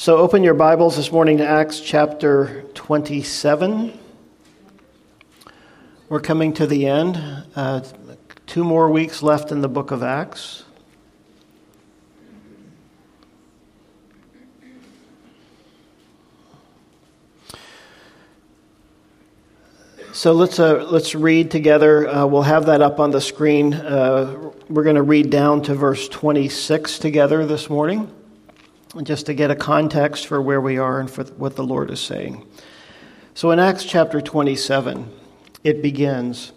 So open your Bibles this morning to Acts chapter 27. We're coming to the end. Uh, two more weeks left in the book of Acts. So let's uh, let's read together. Uh, we'll have that up on the screen. Uh, we're going to read down to verse 26 together this morning just to get a context for where we are and for what the Lord is saying. So in Acts chapter 27, it begins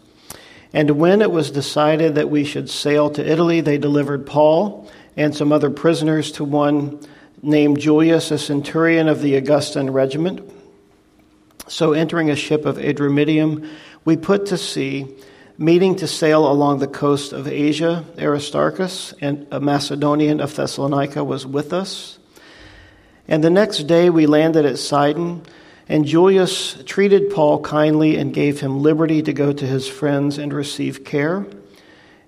And when it was decided that we should sail to Italy, they delivered Paul and some other prisoners to one named Julius, a centurion of the Augustan regiment. So entering a ship of Adramyttium, we put to sea meeting to sail along the coast of Asia. Aristarchus, and a Macedonian of Thessalonica, was with us. And the next day we landed at Sidon, and Julius treated Paul kindly and gave him liberty to go to his friends and receive care.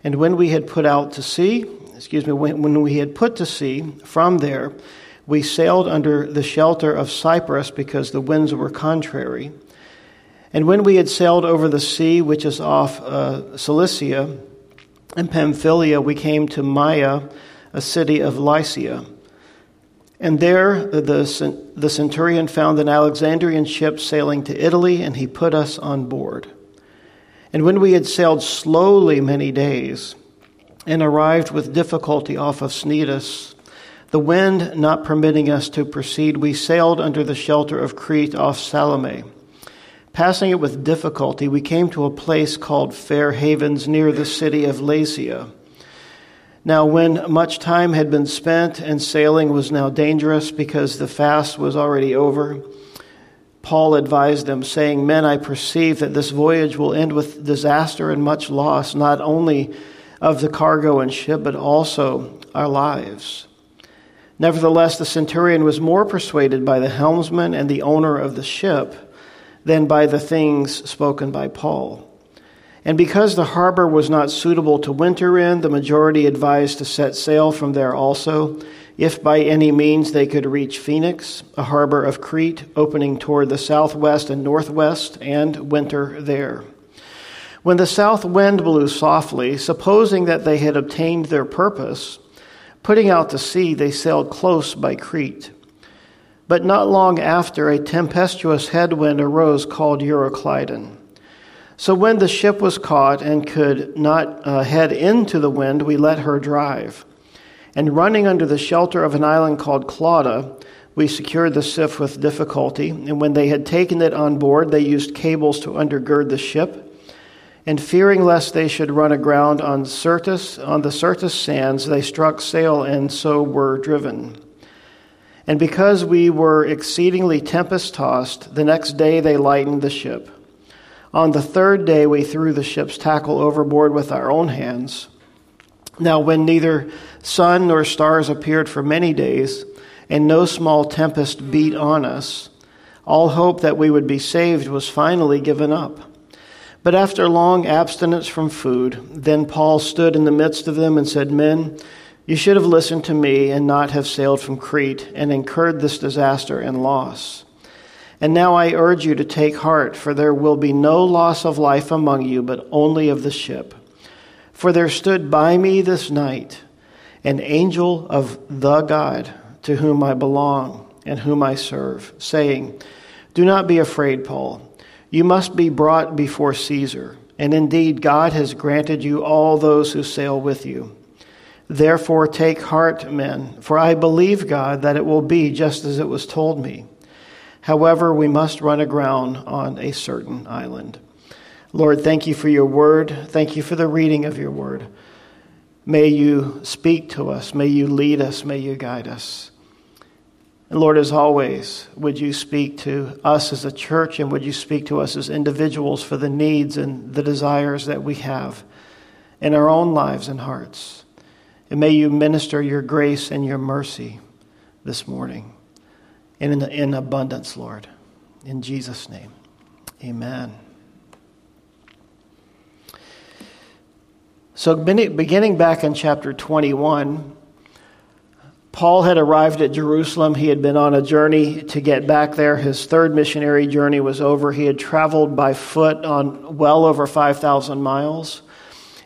And when we had put out to sea, excuse me, when, when we had put to sea from there, we sailed under the shelter of Cyprus because the winds were contrary. And when we had sailed over the sea, which is off uh, Cilicia and Pamphylia, we came to Myra, a city of Lycia. And there the, the centurion found an Alexandrian ship sailing to Italy, and he put us on board. And when we had sailed slowly many days and arrived with difficulty off of Cnidus, the wind not permitting us to proceed, we sailed under the shelter of Crete off Salmone. Passing it with difficulty, we came to a place called Fair Havens near the city of Lasea. Now, when much time had been spent and sailing was now dangerous because the fast was already over, Paul advised them, saying, Men, I perceive that this voyage will end with disaster and much loss, not only of the cargo and ship, but also our lives. Nevertheless, the centurion was more persuaded by the helmsman and the owner of the ship than by the things spoken by Paul. And because the harbor was not suitable to winter in, the majority advised to set sail from there also, if by any means they could reach Phoenix, a harbor of Crete opening toward the southwest and northwest, and winter there. When the south wind blew softly, supposing that they had obtained their purpose, putting out to sea, they sailed close by Crete. But not long after, a tempestuous headwind arose called Euroclydon. So when the ship was caught and could not uh, head into the wind, we let her drive. And running under the shelter of an island called Clauda, we secured the skiff with difficulty. And when they had taken it on board, they used cables to undergird the ship. And fearing lest they should run aground on Syrtis, on the Syrtis sands, they struck sail and so were driven. And because we were exceedingly tempest tossed, the next day they lightened the ship. On the third day, we threw the ship's tackle overboard with our own hands. Now, when neither sun nor stars appeared for many days, and no small tempest beat on us, all hope that we would be saved was finally given up. But after long abstinence from food, then Paul stood in the midst of them and said, Men, you should have listened to me and not have sailed from Crete and incurred this disaster and loss. And now I urge you to take heart, for there will be no loss of life among you, but only of the ship. For there stood by me this night an angel of the God to whom I belong and whom I serve, saying, Do not be afraid, Paul. You must be brought before Caesar. And indeed, God has granted you all those who sail with you. Therefore, take heart, men, for I believe God that it will be just as it was told me. However, we must run aground on a certain island. Lord, thank you for your word. Thank you for the reading of your word. May you speak to us. May you lead us. May you guide us. And Lord, as always, would you speak to us as a church and would you speak to us as individuals for the needs and the desires that we have in our own lives and hearts? And may you minister your grace and your mercy this morning and in, in abundance, Lord. In Jesus' name, amen. So, beginning back in chapter 21, Paul had arrived at Jerusalem. He had been on a journey to get back there. His third missionary journey was over. He had traveled by foot on well over 5,000 miles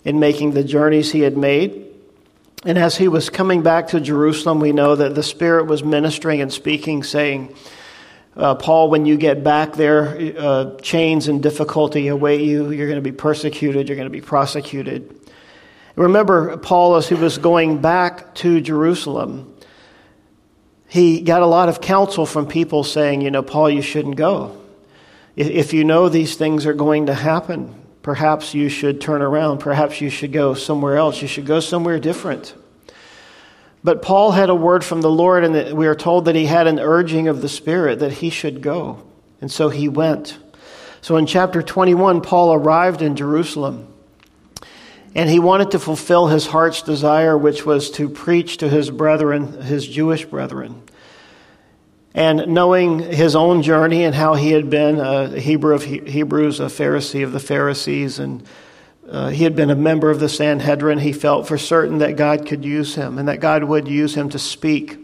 in making the journeys he had made. And as he was coming back to Jerusalem, we know that the Spirit was ministering and speaking, saying, uh, Paul, when you get back there, uh, chains and difficulty await you. You're going to be persecuted. You're going to be prosecuted. Remember, Paul, as he was going back to Jerusalem, he got a lot of counsel from people saying, you know, Paul, you shouldn't go. If you know these things are going to happen, perhaps you should turn around. Perhaps you should go somewhere else. You should go somewhere different. But Paul had a word from the Lord, and we are told that he had an urging of the Spirit that he should go. And so he went. So in chapter 21, Paul arrived in Jerusalem. And he wanted to fulfill his heart's desire, which was to preach to his brethren, his Jewish brethren. And knowing his own journey and how he had been a Hebrew of Hebrews, a Pharisee of the Pharisees, and uh, he had been a member of the Sanhedrin, he felt for certain that God could use him and that God would use him to speak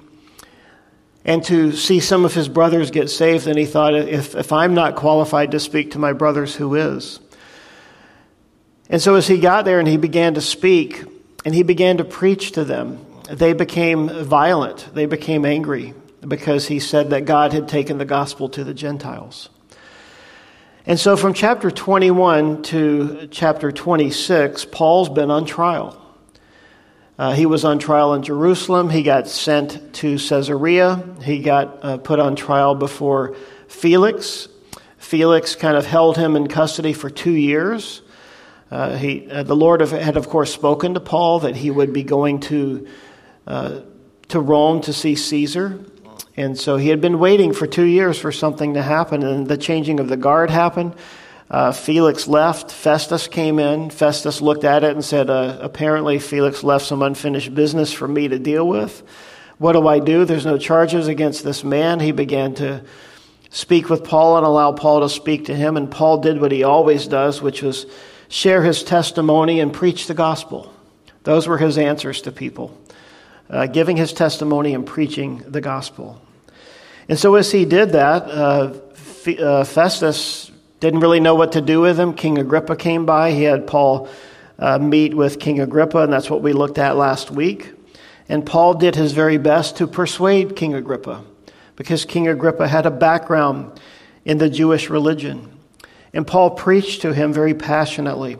and to see some of his brothers get saved. And he thought, if, if I'm not qualified to speak to my brothers, who is? And so as he got there and he began to speak and he began to preach to them, they became violent. They became angry because he said that God had taken the gospel to the Gentiles. And so from chapter 21 to chapter 26, Paul's been on trial. Uh, he was on trial in Jerusalem. He got sent to Caesarea. He got uh, put on trial before Felix. Felix kind of held him in custody for two years. Uh, he, uh, the Lord had, of course, spoken to Paul that he would be going to, uh, to Rome to see Caesar. And so he had been waiting for two years for something to happen, and the changing of the guard happened. Uh, Felix left. Festus came in. Festus looked at it and said, uh, Apparently, Felix left some unfinished business for me to deal with. What do I do? There's no charges against this man. He began to speak with Paul and allow Paul to speak to him. And Paul did what he always does, which was share his testimony and preach the gospel. Those were his answers to people, uh, giving his testimony and preaching the gospel. And so, as he did that, uh, uh, Festus didn't really know what to do with him. King Agrippa came by. He had Paul uh, meet with King Agrippa, and that's what we looked at last week. And Paul did his very best to persuade King Agrippa because King Agrippa had a background in the Jewish religion. And Paul preached to him very passionately.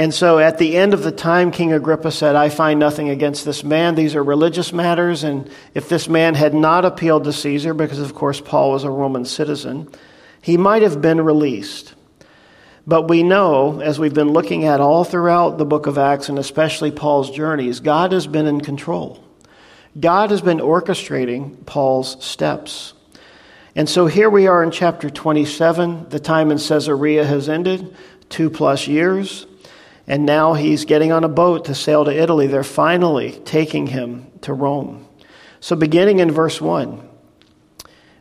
And so at the end of the time, King Agrippa said, I find nothing against this man. These are religious matters. And if this man had not appealed to Caesar, because of course Paul was a Roman citizen, he might have been released. But we know, as we've been looking at all throughout the book of Acts and especially Paul's journeys, God has been in control. God has been orchestrating Paul's steps. And so here we are in chapter 27. The time in Caesarea has ended, two plus years. And now he's getting on a boat to sail to Italy. They're finally taking him to Rome. So, beginning in verse 1,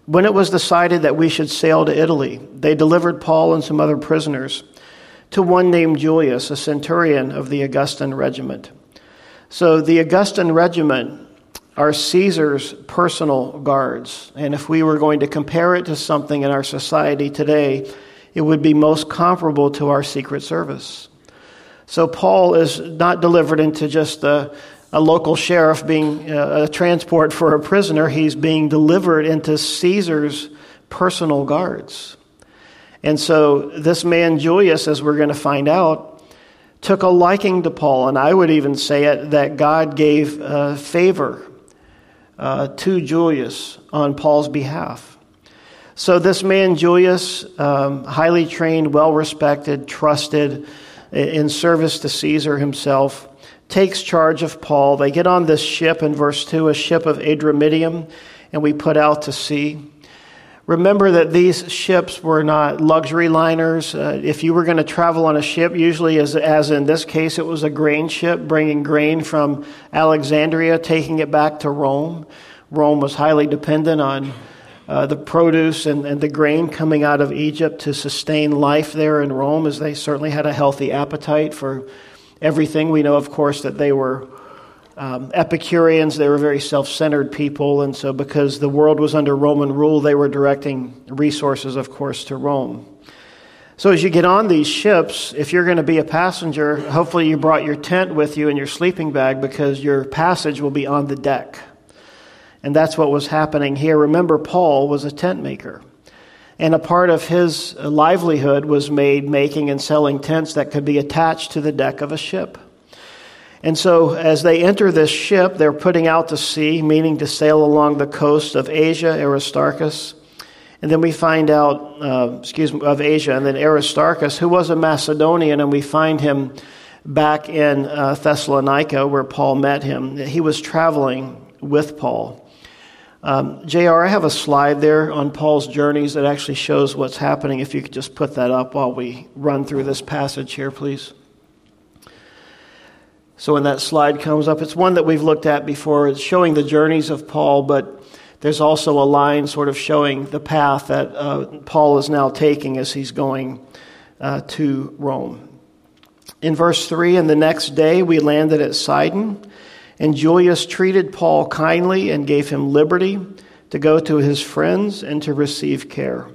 when it was decided that we should sail to Italy, they delivered Paul and some other prisoners to one named Julius, a centurion of the Augustan regiment. So, the Augustan regiment are Caesar's personal guards. And if we were going to compare it to something in our society today, it would be most comparable to our Secret Service. So Paul is not delivered into just a, a local sheriff being uh, a transport for a prisoner. He's being delivered into Caesar's personal guards. And so this man, Julius, as we're going to find out, took a liking to Paul. And I would even say it that God gave uh, favor uh, to Julius on Paul's behalf. So, this man, Julius, um, highly trained, well respected, trusted, in service to Caesar himself, takes charge of Paul. They get on this ship in verse 2, a ship of Adramyttium, and we put out to sea. Remember that these ships were not luxury liners. Uh, if you were going to travel on a ship, usually, as, as in this case, it was a grain ship bringing grain from Alexandria, taking it back to Rome. Rome was highly dependent on uh, the produce and, and the grain coming out of Egypt to sustain life there in Rome, as they certainly had a healthy appetite for everything. We know, of course, that they were um, Epicureans, they were very self centered people, and so because the world was under Roman rule, they were directing resources, of course, to Rome. So as you get on these ships, if you're going to be a passenger, hopefully you brought your tent with you and your sleeping bag because your passage will be on the deck. And that's what was happening here. Remember, Paul was a tent maker. And a part of his livelihood was made making and selling tents that could be attached to the deck of a ship. And so, as they enter this ship, they're putting out to sea, meaning to sail along the coast of Asia, Aristarchus. And then we find out, uh, excuse me, of Asia, and then Aristarchus, who was a Macedonian, and we find him back in uh, Thessalonica where Paul met him. He was traveling with Paul. Um, JR, I have a slide there on Paul's journeys that actually shows what's happening. If you could just put that up while we run through this passage here, please. So, when that slide comes up, it's one that we've looked at before. It's showing the journeys of Paul, but there's also a line sort of showing the path that uh, Paul is now taking as he's going uh, to Rome. In verse 3, and the next day we landed at Sidon, and Julius treated Paul kindly and gave him liberty to go to his friends and to receive care.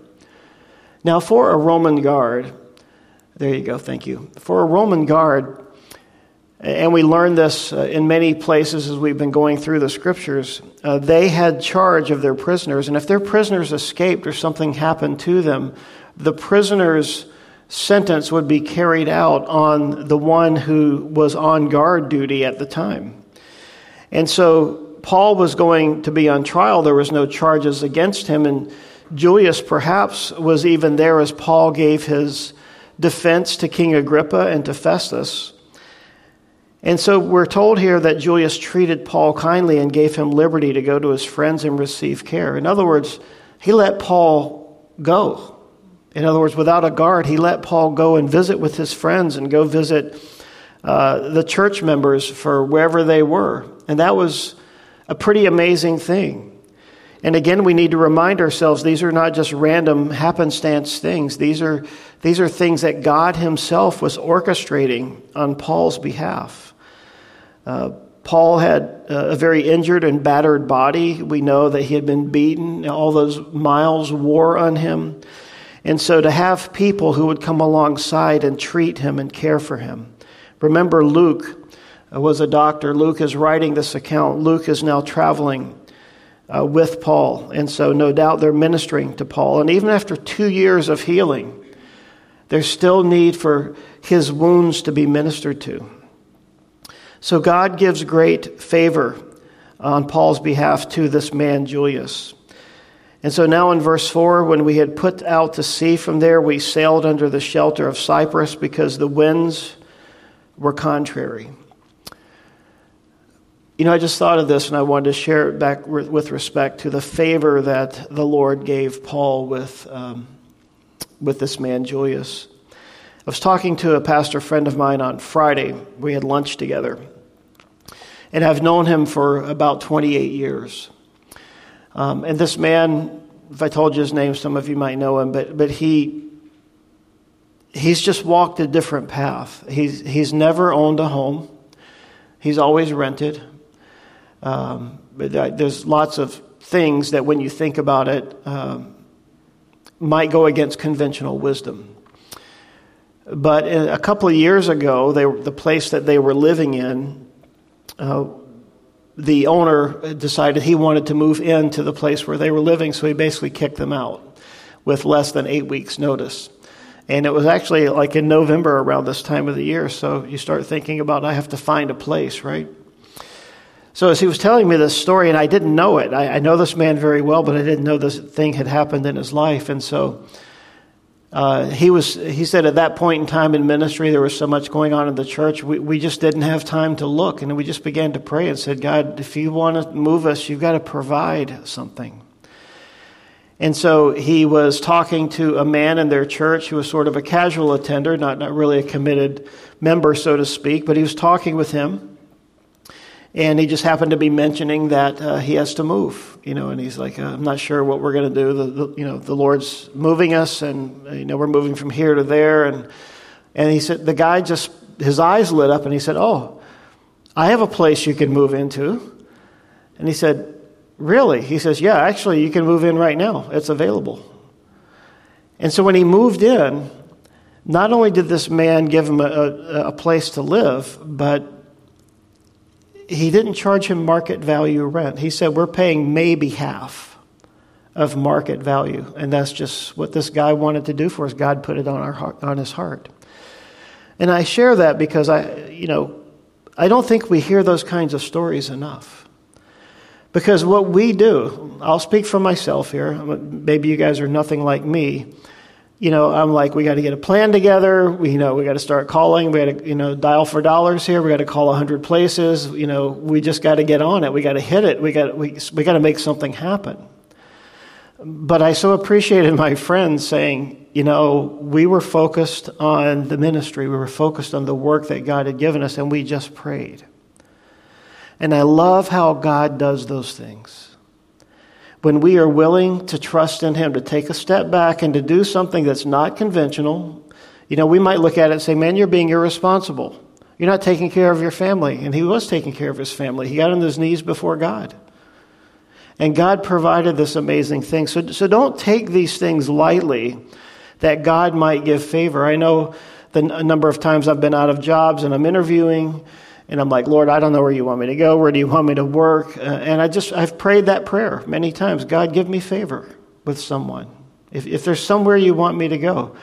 Now, for a Roman guard, there you go, thank you. For a Roman guard, and we learn this uh, in many places as we've been going through the scriptures. Uh, they had charge of their prisoners, and if their prisoners escaped or something happened to them, the prisoner's sentence would be carried out on the one who was on guard duty at the time. And so Paul was going to be on trial. There was no charges against him, and Julius perhaps was even there as Paul gave his defense to King Agrippa and to Festus. And so we're told here that Julius treated Paul kindly and gave him liberty to go to his friends and receive care. In other words, he let Paul go. In other words, without a guard, he let Paul go and visit with his friends and go visit uh, the church members for wherever they were. And that was a pretty amazing thing. And again, we need to remind ourselves these are not just random happenstance things. These are, these are things that God Himself was orchestrating on Paul's behalf. Uh, Paul had a very injured and battered body. We know that he had been beaten, all those miles wore on him. And so to have people who would come alongside and treat him and care for him. Remember, Luke uh, was a doctor. Luke is writing this account. Luke is now traveling uh, with Paul. And so, no doubt, they're ministering to Paul. And even after two years of healing, there's still need for his wounds to be ministered to. So God gives great favor on Paul's behalf to this man, Julius. And so now in verse 4, when we had put out to sea from there, we sailed under the shelter of Cyprus because the winds were contrary. You know, I just thought of this and I wanted to share it back with respect to the favor that the Lord gave Paul with, um, with this man, Julius. I was talking to a pastor friend of mine on Friday. We had lunch together and I've known him for about 28 years. Um, and this man, if I told you his name, some of you might know him, but, but he, he's just walked a different path. He's, he's never owned a home, he's always rented. Um, but there's lots of things that, when you think about it, um, might go against conventional wisdom. But a couple of years ago, they, the place that they were living in uh, the owner decided he wanted to move into the place where they were living, so he basically kicked them out with less than eight weeks' notice. And it was actually like in November around this time of the year, so you start thinking about, I have to find a place, right? So as he was telling me this story, and I didn't know it, I, I know this man very well, but I didn't know this thing had happened in his life. And so uh, he was he said at that point in time in ministry there was so much going on in the church we, we just didn't have time to look. And we just began to pray and said god if you want to move us you've got to provide something. And so he was talking to a man in their church who was sort of a casual attender not, not really a committed member so to speak but he was talking with him and he just happened to be mentioning that uh, he has to move, you know, and he's like, uh, I'm not sure what we're going to do. The, the, you know, the Lord's moving us, and uh, you know, we're moving from here to there, and and he said the guy just his eyes lit up, and he said, "Oh, I have a place you can move into. And he said, Really? He says, Yeah, actually, you can move in right now. It's available. And so when he moved in, not only did this man give him a, a, a place to live, but he didn't charge him market value rent. He said, We're paying maybe half of market value. And that's just what this guy wanted to do for us. God put it on, our heart, on his heart. And I share that because I, you know, I don't think we hear those kinds of stories enough. Because what we do, I'll speak for myself here. Maybe you guys are nothing like me you know, I'm like, we got to get a plan together. We, you know, we got to start calling. We got to, you know, dial for dollars here. We got to call a hundred places. You know, we just got to get on it. We got to hit it. We got, we, we got to make something happen. But I so appreciated my friends saying, you know, we were focused on the ministry. We were focused on the work that God had given us, and we just prayed. And I love how God does those things when we are willing to trust in Him, to take a step back and to do something that's not conventional, you know, we might look at it and say, man, you're being irresponsible. You're not taking care of your family. And he was taking care of his family. He got on his knees before God. And God provided this amazing thing. So, so don't take these things lightly that God might give favor. I know the a number of times I've been out of jobs and I'm interviewing and I'm like, Lord, I don't know where you want me to go. Where do you want me to work? Uh, and I just, I've prayed that prayer many times. God, give me favor with someone. If, if there's somewhere you want me to go.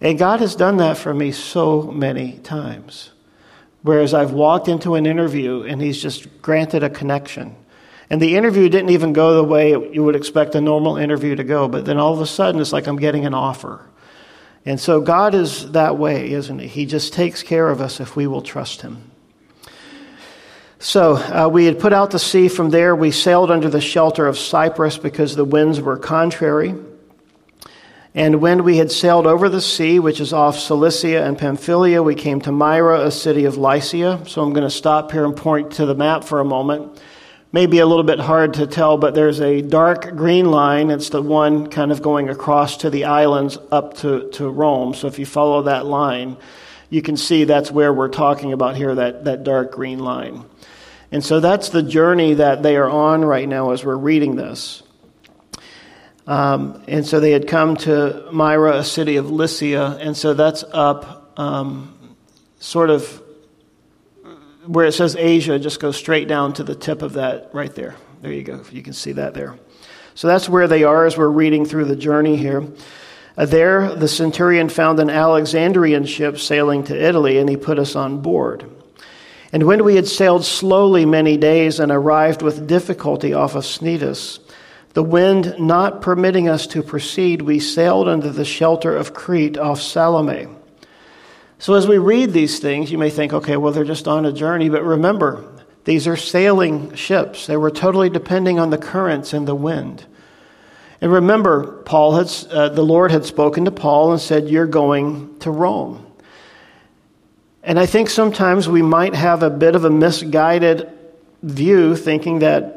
And God has done that for me so many times. Whereas I've walked into an interview and He's just granted a connection. And the interview didn't even go the way you would expect a normal interview to go. But then all of a sudden, it's like I'm getting an offer. And so God is that way, isn't He? He just takes care of us if we will trust Him. So uh, we had put out to sea from there. We sailed under the shelter of Cyprus because the winds were contrary. And when we had sailed over the sea, which is off Cilicia and Pamphylia, we came to Myra, a city of Lycia. So I'm going to stop here and point to the map for a moment. Maybe a little bit hard to tell, but there's a dark green line. It's the one kind of going across to the islands up to, to Rome. So if you follow that line, you can see that's where we're talking about here, that, that dark green line. And so that's the journey that they are on right now as we're reading this. Um, and so they had come to Myra, a city of Lycia, and so that's up um, sort of where it says Asia, just go straight down to the tip of that right there. There you go. You can see that there. So that's where they are as we're reading through the journey here. Uh, there, the centurion found an Alexandrian ship sailing to Italy, and he put us on board. And when we had sailed slowly many days and arrived with difficulty off of Cnidus, the wind not permitting us to proceed, we sailed under the shelter of Crete off Salmone. So as we read these things, you may think, okay, well, they're just on a journey. But remember, these are sailing ships. They were totally depending on the currents and the wind. And remember, Paul had, uh, the Lord had spoken to Paul and said, You're going to Rome. And I think sometimes we might have a bit of a misguided view, thinking that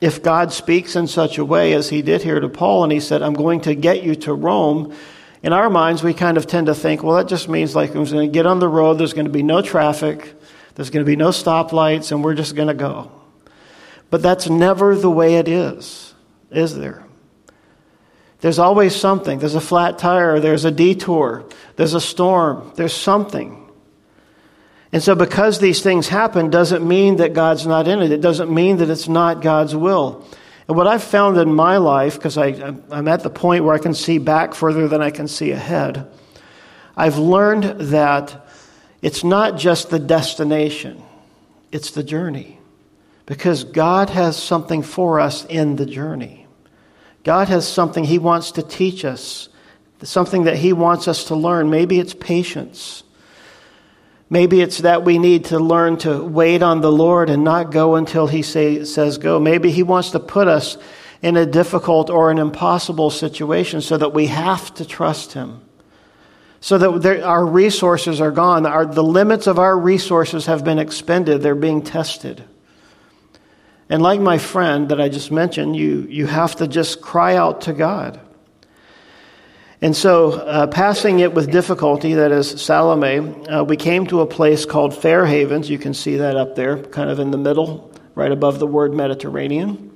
if God speaks in such a way as he did here to Paul, and he said, I'm going to get you to Rome, in our minds, we kind of tend to think, well, that just means like I'm going to get on the road, there's going to be no traffic, there's going to be no stoplights, and we're just going to go. But that's never the way it is, is there? There's always something. There's a flat tire, there's a detour, there's a storm, there's something. And so, because these things happen, doesn't mean that God's not in it. It doesn't mean that it's not God's will. And what I've found in my life, because I'm at the point where I can see back further than I can see ahead, I've learned that it's not just the destination, it's the journey. Because God has something for us in the journey. God has something He wants to teach us, something that He wants us to learn. Maybe it's patience. Maybe it's that we need to learn to wait on the Lord and not go until He say, says go. Maybe He wants to put us in a difficult or an impossible situation so that we have to trust Him. So that there, our resources are gone. Our, the limits of our resources have been expended, they're being tested. And like my friend that I just mentioned, you, you have to just cry out to God. And so, uh, passing it with difficulty, that is Salmone, uh, we came to a place called Fair Havens. You can see that up there, kind of in the middle, right above the word Mediterranean.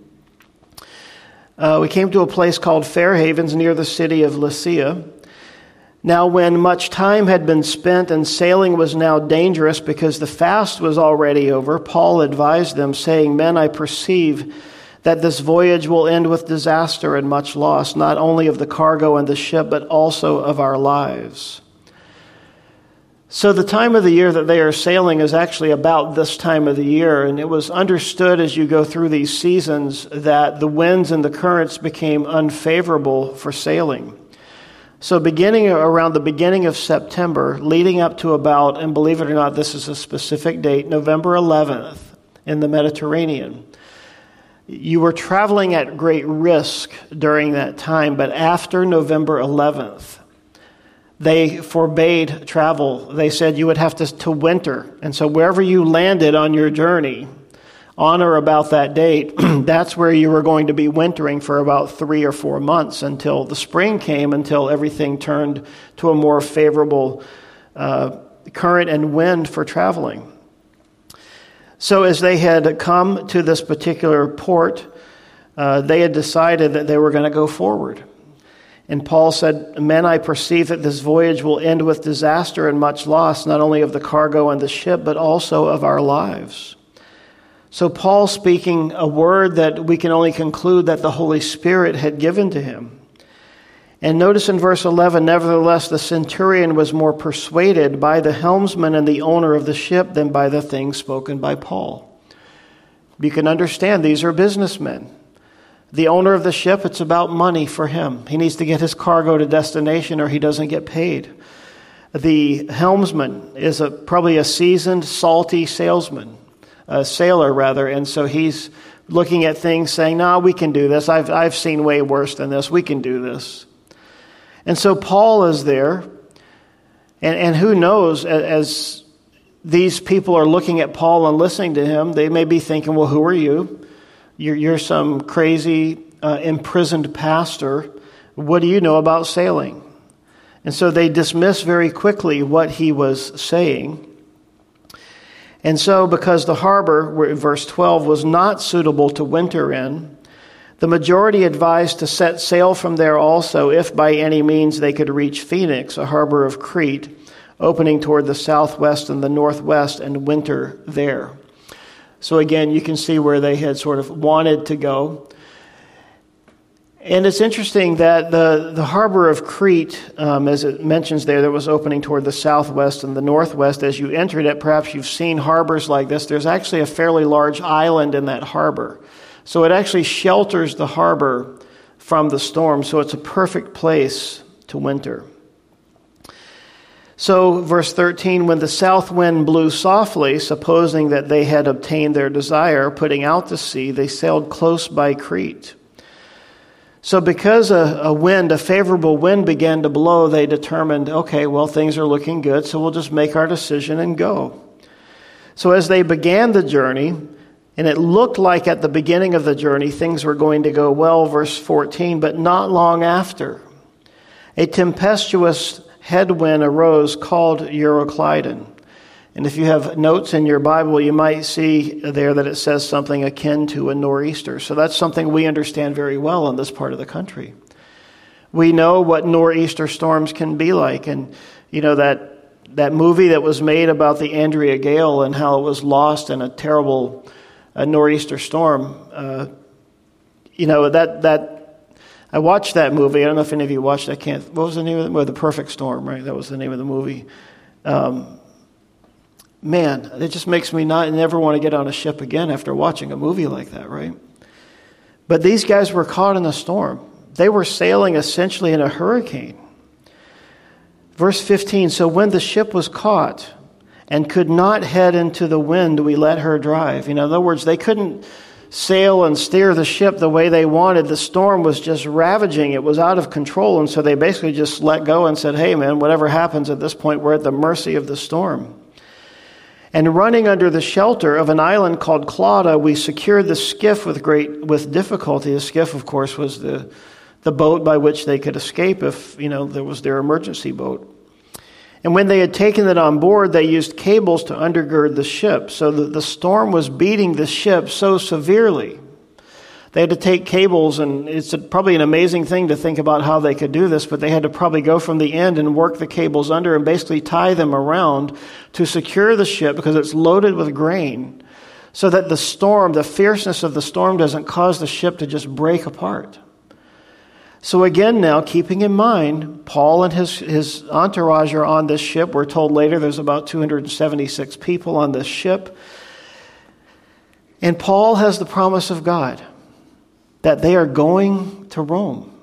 Uh, we came to a place called Fair Havens near the city of Lasea. Now, when much time had been spent and sailing was now dangerous because the fast was already over, Paul advised them, saying, Men, I perceive that this voyage will end with disaster and much loss, not only of the cargo and the ship, but also of our lives. So, the time of the year that they are sailing is actually about this time of the year, and it was understood as you go through these seasons that the winds and the currents became unfavorable for sailing. So, beginning around the beginning of September, leading up to about, and believe it or not, this is a specific date, November 11th in the Mediterranean. You were traveling at great risk during that time, but after November 11th, they forbade travel. They said you would have to, to winter. And so, wherever you landed on your journey, on or about that date, that's where you were going to be wintering for about three or four months until the spring came, until everything turned to a more favorable uh, current and wind for traveling. So, as they had come to this particular port, uh, they had decided that they were going to go forward. And Paul said, Men, I perceive that this voyage will end with disaster and much loss, not only of the cargo and the ship, but also of our lives. So, Paul speaking a word that we can only conclude that the Holy Spirit had given to him. And notice in verse 11, nevertheless, the centurion was more persuaded by the helmsman and the owner of the ship than by the things spoken by Paul. You can understand these are businessmen. The owner of the ship, it's about money for him. He needs to get his cargo to destination or he doesn't get paid. The helmsman is a, probably a seasoned, salty salesman a sailor rather, and so he's looking at things saying, "No, we can do this. I've I've seen way worse than this. We can do this." And so Paul is there, and and who knows as these people are looking at Paul and listening to him, they may be thinking, "Well, who are you? You're, you're some crazy uh, imprisoned pastor. What do you know about sailing?" And so they dismiss very quickly what he was saying. And so, because the harbor, verse 12, was not suitable to winter in, the majority advised to set sail from there also, if by any means they could reach Phoenix, a harbor of Crete, opening toward the southwest and the northwest, and winter there. So, again, you can see where they had sort of wanted to go. And it's interesting that the, the harbor of Crete, um, as it mentions there, that was opening toward the southwest and the northwest, as you entered it, perhaps you've seen harbors like this. There's actually a fairly large island in that harbor. So it actually shelters the harbor from the storm, so it's a perfect place to winter. So, verse 13 when the south wind blew softly, supposing that they had obtained their desire, putting out to sea, they sailed close by Crete. So, because a, a, wind, a favorable wind began to blow, they determined, okay, well, things are looking good, so we'll just make our decision and go. So, as they began the journey, and it looked like at the beginning of the journey things were going to go well, verse 14, but not long after, a tempestuous headwind arose called Euroclydon. And if you have notes in your Bible, you might see there that it says something akin to a nor'easter. So that's something we understand very well in this part of the country. We know what nor'easter storms can be like. And, you know, that, that movie that was made about the Andrea Gail and how it was lost in a terrible uh, nor'easter storm, uh, you know, that, that, I watched that movie. I don't know if any of you watched. I can't, what was the name of it? Well, the Perfect Storm, right? That was the name of the movie. Um, man, it just makes me not never want to get on a ship again after watching a movie like that, right? But these guys were caught in a storm. They were sailing essentially in a hurricane. Verse 15 So when the ship was caught and could not head into the wind, we let her drive. You know, in other words, they couldn't sail and steer the ship the way they wanted. The storm was just ravaging, it was out of control. And so they basically just let go and said, Hey, man, whatever happens at this point, we're at the mercy of the storm. And running under the shelter of an island called Clauda, we secured the skiff with great with difficulty. The skiff, of course, was the the boat by which they could escape if, you know, there was their emergency boat. And when they had taken it on board, they used cables to undergird the ship, so that the storm was beating the ship so severely. They had to take cables, and it's probably an amazing thing to think about how they could do this, but they had to probably go from the end and work the cables under and basically tie them around to secure the ship because it's loaded with grain, so that the storm, the fierceness of the storm, doesn't cause the ship to just break apart. So, again, now keeping in mind, Paul and his, his entourage are on this ship. We're told later there's about 276 people on this ship. And Paul has the promise of God that they are going to Rome.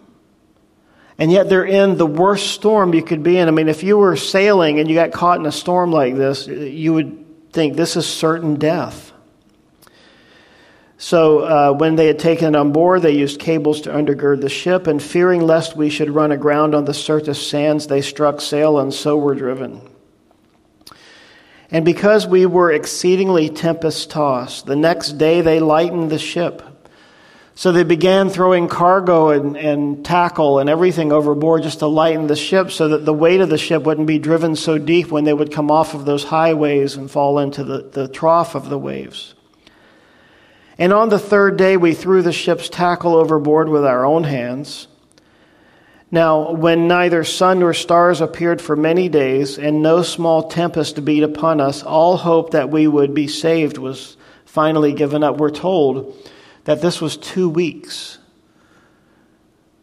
And yet they're in the worst storm you could be in. I mean, if you were sailing and you got caught in a storm like this, you would think this is certain death. So uh, when they had taken it on board, they used cables to undergird the ship, and fearing lest we should run aground on the Syrtis sands, they struck sail and so were driven. And because we were exceedingly tempest tossed, the next day they lightened the ship. So they began throwing cargo and, and tackle and everything overboard just to lighten the ship so that the weight of the ship wouldn't be driven so deep when they would come off of those highways and fall into the, the trough of the waves. And on the third day, we threw the ship's tackle overboard with our own hands. Now, when neither sun nor stars appeared for many days, and no small tempest beat upon us, all hope that we would be saved was finally given up. We're told that this was two weeks.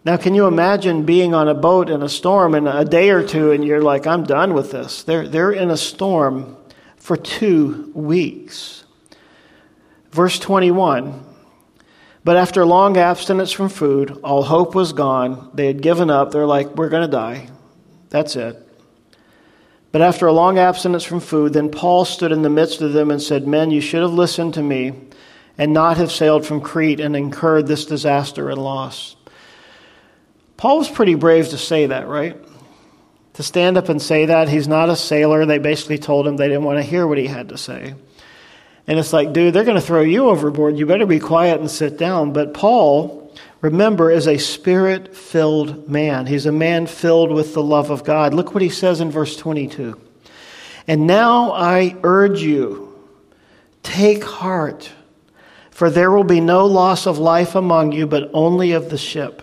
Now, can you imagine being on a boat in a storm in a day or two and you're like, I'm done with this? They're, they're in a storm for two weeks. Verse 21 But after long abstinence from food, all hope was gone. They had given up. They're like, We're going to die. That's it. But after a long abstinence from food, then Paul stood in the midst of them and said, Men, you should have listened to me and not have sailed from Crete and incurred this disaster and loss. Paul was pretty brave to say that, right? To stand up and say that. He's not a sailor. They basically told him they didn't want to hear what he had to say. And it's like, dude, they're going to throw you overboard. You better be quiet and sit down. But Paul, remember, is a spirit filled man. He's a man filled with the love of God. Look what he says in verse 22. And now I urge you, take heart, for there will be no loss of life among you, but only of the ship.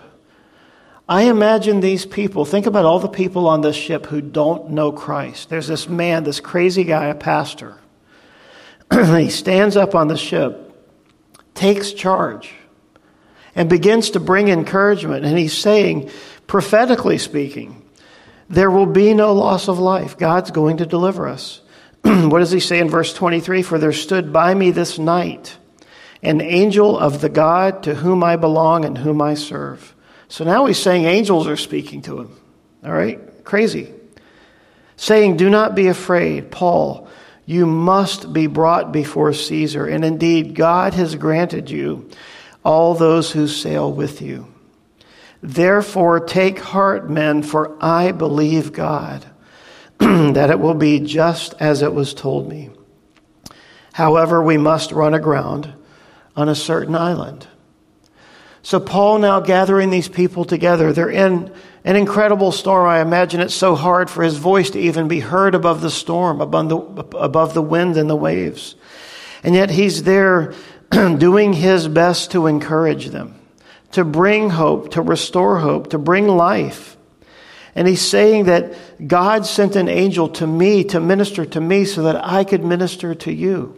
I imagine these people, think about all the people on this ship who don't know Christ. There's this man, this crazy guy, a pastor he stands up on the ship, takes charge, and begins to bring encouragement. And he's saying, prophetically speaking, there will be no loss of life. God's going to deliver us. what does he say in verse 23? For there stood by me this night an angel of the God to whom I belong and whom I serve. So now he's saying angels are speaking to him. All right? Crazy. Saying, Do not be afraid, Paul. You must be brought before Caesar, and indeed, God has granted you all those who sail with you. Therefore, take heart, men, for I believe God, that it will be just as it was told me. However, we must run aground on a certain island. So, Paul now gathering these people together, they're in an incredible storm. I imagine it's so hard for his voice to even be heard above the storm, above the, above the wind and the waves. And yet he's there doing his best to encourage them, to bring hope, to restore hope, to bring life. And he's saying that God sent an angel to me to minister to me so that I could minister to you.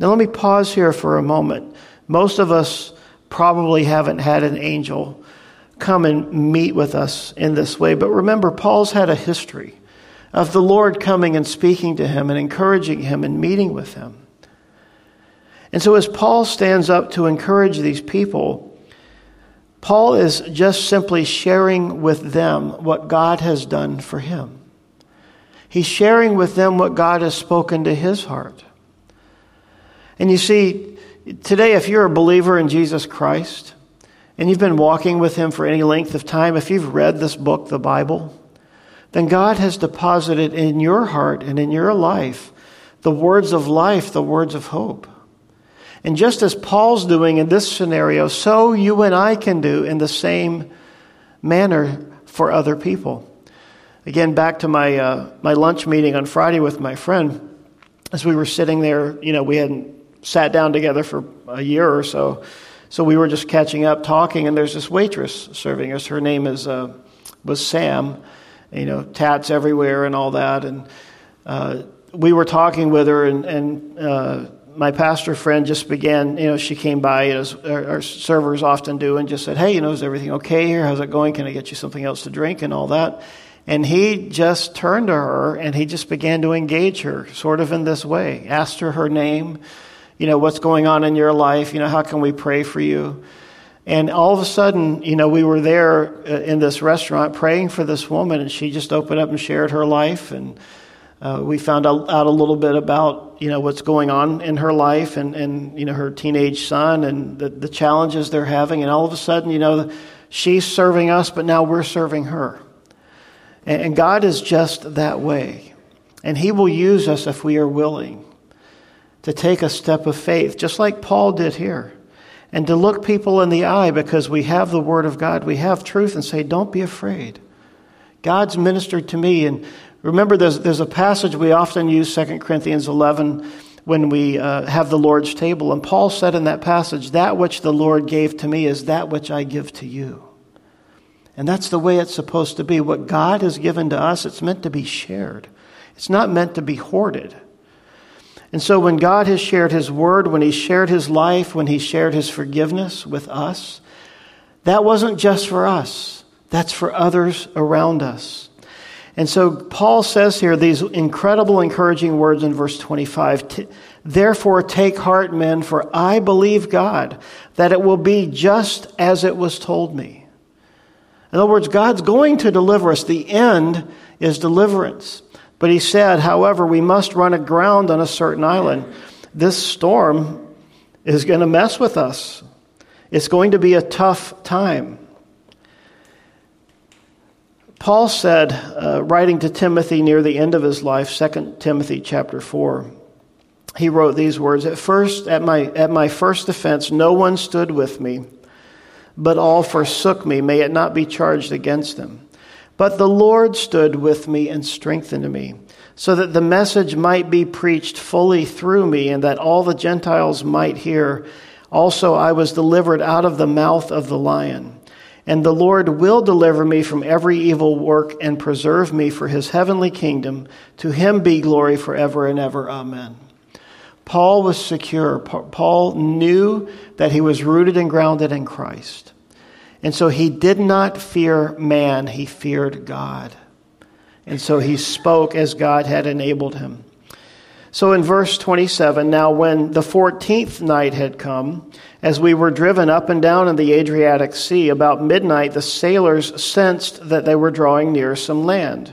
Now, let me pause here for a moment. Most of us probably haven't had an angel come and meet with us in this way. But remember, Paul's had a history of the Lord coming and speaking to him and encouraging him and meeting with him. And so, as Paul stands up to encourage these people, Paul is just simply sharing with them what God has done for him. He's sharing with them what God has spoken to his heart. And you see, today, if you're a believer in Jesus Christ, and you've been walking with Him for any length of time, if you've read this book, the Bible, then God has deposited in your heart and in your life the words of life, the words of hope. And just as Paul's doing in this scenario, so you and I can do in the same manner for other people. Again, back to my, uh, my lunch meeting on Friday with my friend, as we were sitting there, you know, we hadn't sat down together for a year or so. So we were just catching up, talking, and there's this waitress serving us. Her name is uh, was Sam. You know, tats everywhere and all that. And uh, we were talking with her, and, and uh, my pastor friend just began. You know, she came by as our, servers often do, and just said, "Hey, you know, is everything okay here? How's it going? Can I get you something else to drink and all that?" And he just turned to her and he just began to engage her, sort of in this way. Asked her her name, you know, what's going on in your life? You know, how can we pray for you? And all of a sudden, you know, we were there uh, in this restaurant praying for this woman, and she just opened up and shared her life. And uh, we found out, a little bit about, you know, what's going on in her life and, and you know, her teenage son and the, the challenges they're having. And all of a sudden, you know, she's serving us, but now we're serving her. And, and God is just that way. And He will use us if we are willing to take a step of faith, just like Paul did here, and to look people in the eye because we have the Word of God, we have truth, and say, Don't be afraid. God's ministered to me. And remember, there's, there's a passage we often use, 2 Corinthians 11, when we uh, have the Lord's table. And Paul said in that passage, That which the Lord gave to me is that which I give to you. And that's the way it's supposed to be. What God has given to us, it's meant to be shared, it's not meant to be hoarded. And so when God has shared his word, when he shared his life, when he shared his forgiveness with us, that wasn't just for us, that's for others around us. And so Paul says here these incredible, encouraging words in verse 25 Therefore, take heart, men, for I believe God that it will be just as it was told me. In other words, God's going to deliver us. The end is deliverance. But he said, however, we must run aground on a certain island. This storm is going to mess with us. It's going to be a tough time. Paul said, uh, writing to Timothy near the end of his life, 2 Timothy chapter 4, he wrote these words At first, at my, at my first offense, no one stood with me, but all forsook me. May it not be charged against them. But the Lord stood with me and strengthened me, so that the message might be preached fully through me, and that all the Gentiles might hear. Also, I was delivered out of the mouth of the lion. And the Lord will deliver me from every evil work and preserve me for his heavenly kingdom. To him be glory forever and ever. Amen. Paul was secure. Paul knew that he was rooted and grounded in Christ. And so he did not fear man, he feared God. And so he spoke as God had enabled him. So in verse 27, now when the 14th night had come, as we were driven up and down in the Adriatic Sea, about midnight the sailors sensed that they were drawing near some land.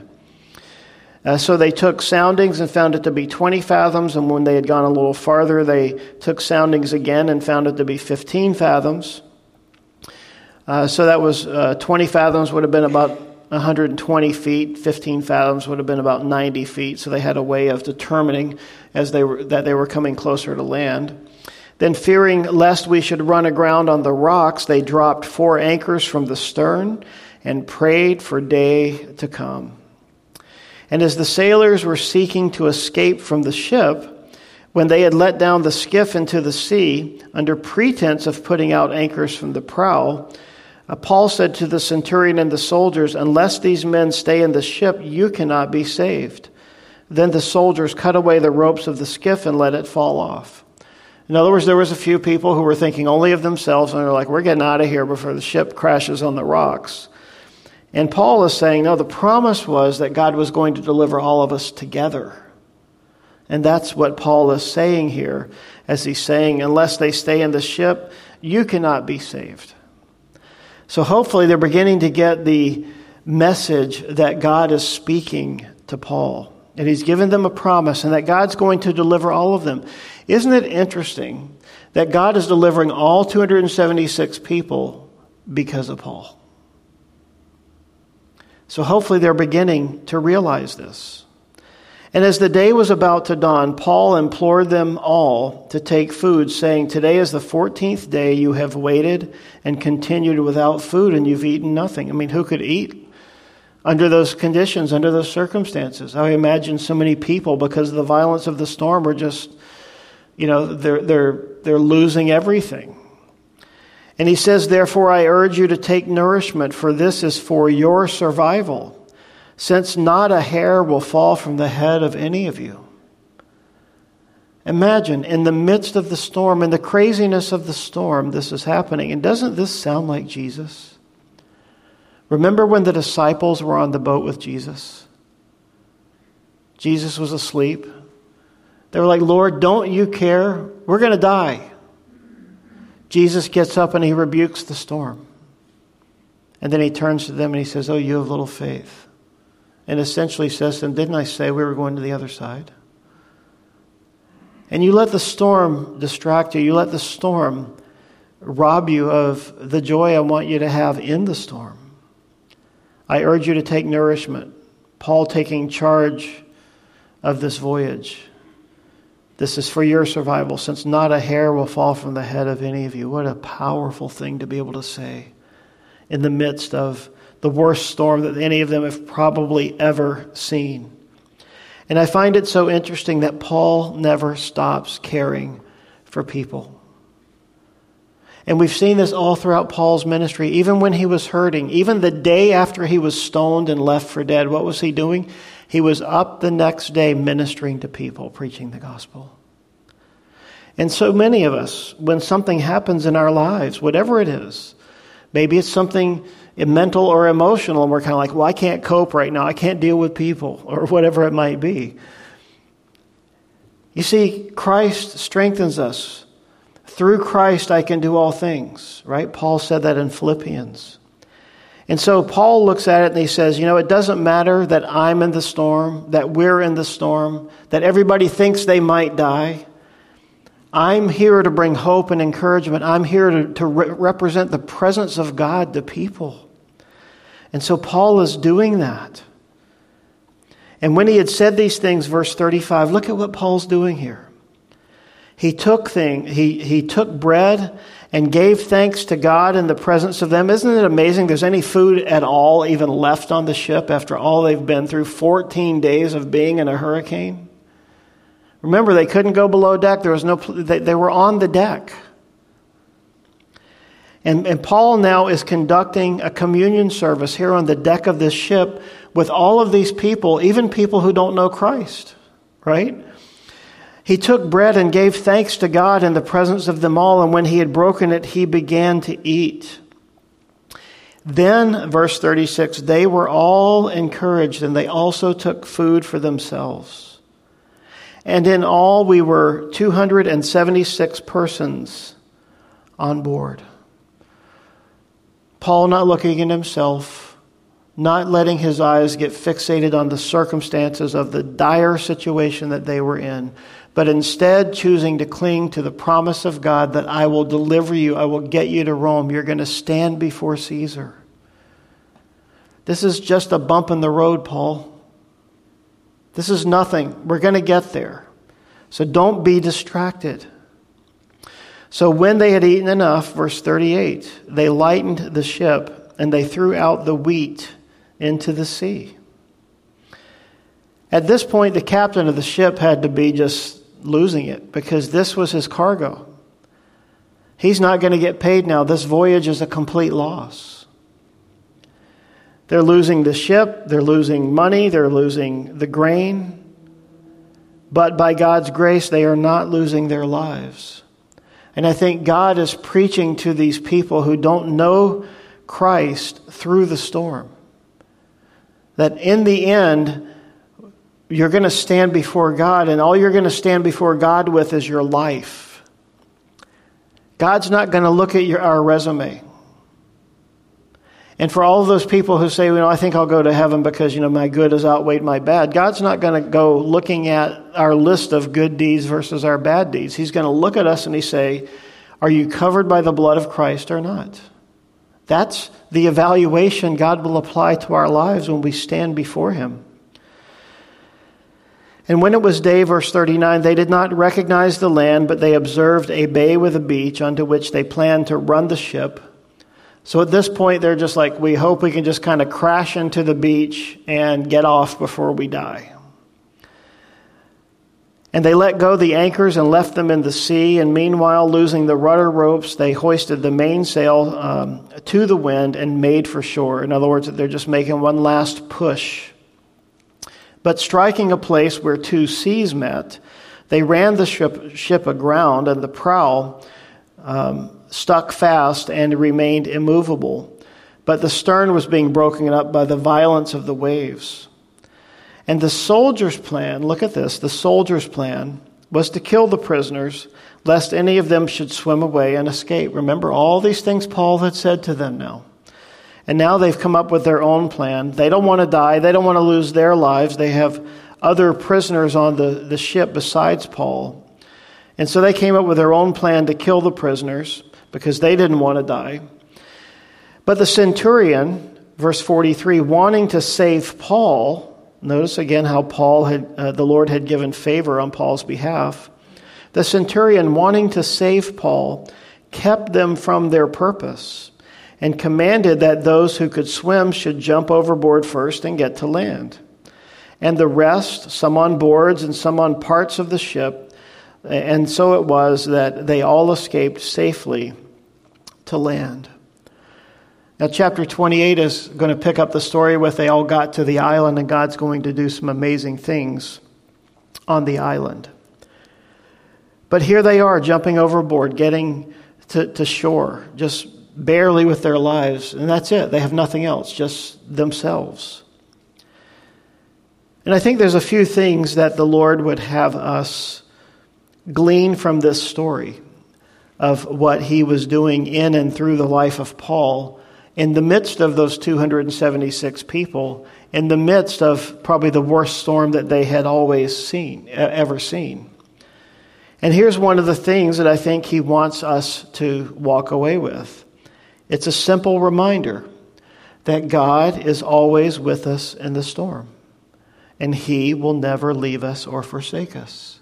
Uh, so they took soundings and found it to be 20 fathoms, and when they had gone a little farther, they took soundings again and found it to be 15 fathoms. Uh, so that was uh, 20 fathoms would have been about 120 feet. 15 fathoms would have been about 90 feet. So they had a way of determining as they were, that they were coming closer to land. Then, fearing lest we should run aground on the rocks, they dropped four anchors from the stern and prayed for day to come. And as the sailors were seeking to escape from the ship, when they had let down the skiff into the sea, under pretense of putting out anchors from the prow, Uh, Paul said to the centurion and the soldiers, Unless these men stay in the ship, you cannot be saved. Then the soldiers cut away the ropes of the skiff and let it fall off. In other words, there was a few people who were thinking only of themselves, and they're like, We're getting out of here before the ship crashes on the rocks. And Paul is saying, No, the promise was that God was going to deliver all of us together. And that's what Paul is saying here, as he's saying, Unless they stay in the ship, you cannot be saved. So hopefully they're beginning to get the message that God is speaking to Paul. And he's given them a promise and that God's going to deliver all of them. Isn't it interesting that God is delivering all 276 people because of Paul? So hopefully they're beginning to realize this. And as the day was about to dawn, Paul implored them all to take food, saying, Today is the 14th day you have waited and continued without food, and you've eaten nothing. I mean, who could eat under those conditions, under those circumstances? I imagine so many people, because of the violence of the storm, are just, you know, they're, they're, they're losing everything. And he says, Therefore, I urge you to take nourishment, for this is for your survival since not a hair will fall from the head of any of you. Imagine in the midst of the storm, in the craziness of the storm, this is happening. And doesn't this sound like Jesus? Remember when the disciples were on the boat with Jesus? Jesus was asleep. They were like, Lord, don't you care? We're going to die. Jesus gets up and he rebukes the storm. And then he turns to them and he says, Oh, you have little faith and essentially says them, Didn't I say we were going to the other side? And you let the storm distract you. You let the storm rob you of the joy I want you to have in the storm. I urge you to take nourishment. Paul taking charge of this voyage. This is for your survival, since not a hair will fall from the head of any of you. What a powerful thing to be able to say in the midst of the worst storm that any of them have probably ever seen. And I find it so interesting that Paul never stops caring for people. And we've seen this all throughout Paul's ministry, even when he was hurting, even the day after he was stoned and left for dead. What was he doing? He was up the next day ministering to people, preaching the gospel. And so many of us, when something happens in our lives, whatever it is, maybe it's something mental or emotional, and we're kind of like, well, I can't cope right now. I can't deal with people, or whatever it might be. You see, Christ strengthens us. Through Christ, I can do all things, right? Paul said that in Philippians. And so Paul looks at it and he says, you know, it doesn't matter that I'm in the storm, that we're in the storm, that everybody thinks they might die. I'm here to bring hope and encouragement. I'm here to, to re- represent the presence of God to people. And so Paul is doing that. And when he had said these things, verse 35, look at what Paul's doing here. He took thing, he, he took bread and gave thanks to God in the presence of them. Isn't it amazing there's any food at all even left on the ship after all they've been through 14 days of being in a hurricane? Remember, they couldn't go below deck. There was no, they, they were on the deck. And, and Paul now is conducting a communion service here on the deck of this ship with all of these people, even people who don't know Christ, right? He took bread and gave thanks to God in the presence of them all, and when he had broken it, he began to eat. Then, verse 36, they were all encouraged, and they also took food for themselves. And in all, we were 276 persons on board. Paul not looking at himself, not letting his eyes get fixated on the circumstances of the dire situation that they were in, but instead choosing to cling to the promise of God that I will deliver you, I will get you to Rome, you're going to stand before Caesar. This is just a bump in the road, Paul. This is nothing. We're going to get there. So don't be distracted. So when they had eaten enough, verse 38, they lightened the ship and they threw out the wheat into the sea. At this point, the captain of the ship had to be just losing it because this was his cargo. He's not going to get paid now. This voyage is a complete loss. They're losing the ship, they're losing money, they're losing the grain. But by God's grace, they are not losing their lives. And I think God is preaching to these people who don't know Christ through the storm. That in the end, you're going to stand before God, and all you're going to stand before God with is your life. God's not going to look at your, our resume. And for all those people who say, you know, I think I'll go to heaven because, you know, my good has outweighed my bad, God's not going to go looking at our list of good deeds versus our bad deeds. He's going to look at us and he say, are you covered by the blood of Christ or not? That's the evaluation God will apply to our lives when we stand before him. And when it was day, verse 39, they did not recognize the land, but they observed a bay with a beach onto which they planned to run the ship. So at this point, they're just like, we hope we can just kind of crash into the beach and get off before we die. And they let go the anchors and left them in the sea. And meanwhile, losing the rudder ropes, they hoisted the mainsail um, to the wind and made for shore. In other words, they're just making one last push. But striking a place where two seas met, they ran the ship, ship aground, and the prow um, stuck fast and remained immovable. But the stern was being broken up by the violence of the waves. And the soldier's plan, look at this, the soldier's plan was to kill the prisoners, lest any of them should swim away and escape. Remember all these things Paul had said to them now. And now they've come up with their own plan. They don't want to die, they don't want to lose their lives. They have other prisoners on the, the ship besides Paul. And so they came up with their own plan to kill the prisoners because they didn't want to die. But the centurion, verse 43, wanting to save Paul, notice again how Paul had, uh, the Lord had given favor on Paul's behalf. The centurion, wanting to save Paul, kept them from their purpose and commanded that those who could swim should jump overboard first and get to land. And the rest, some on boards and some on parts of the ship, and so it was that they all escaped safely to land. Now, chapter 28 is going to pick up the story with they all got to the island, and God's going to do some amazing things on the island. But here they are jumping overboard, getting to, to shore, just barely with their lives, and that's it. They have nothing else, just themselves. And I think there's a few things that the Lord would have us glean from this story of what he was doing in and through the life of Paul in the midst of those 276 people, in the midst of probably the worst storm that they had always seen, ever seen. And here's one of the things that I think he wants us to walk away with it's a simple reminder that God is always with us in the storm, and he will never leave us or forsake us.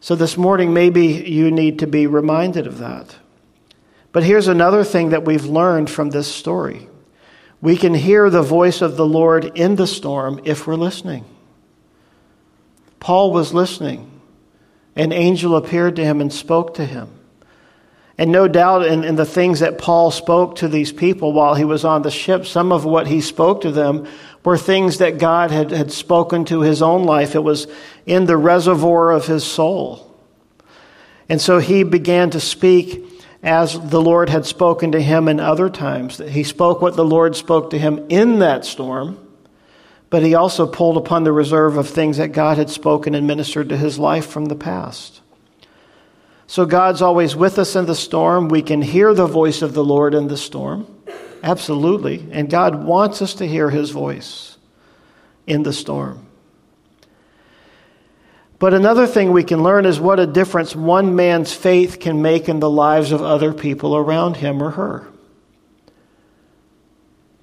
So this morning, maybe you need to be reminded of that. But here's another thing that we've learned from this story we can hear the voice of the Lord in the storm if we're listening. Paul was listening. An angel appeared to him and spoke to him. And no doubt in, in, the things that Paul spoke to these people while he was on the ship, some of what he spoke to them were things that God had, had spoken to his own life. It was in the reservoir of his soul. And so he began to speak as the Lord had spoken to him in other times. He spoke what the Lord spoke to him in that storm, but he also pulled upon the reserve of things that God had spoken and ministered to his life from the past. So God's always with us in the storm. We can hear the voice of the Lord in the storm. Absolutely. And God wants us to hear his voice in the storm. But another thing we can learn is what a difference one man's faith can make in the lives of other people around him or her.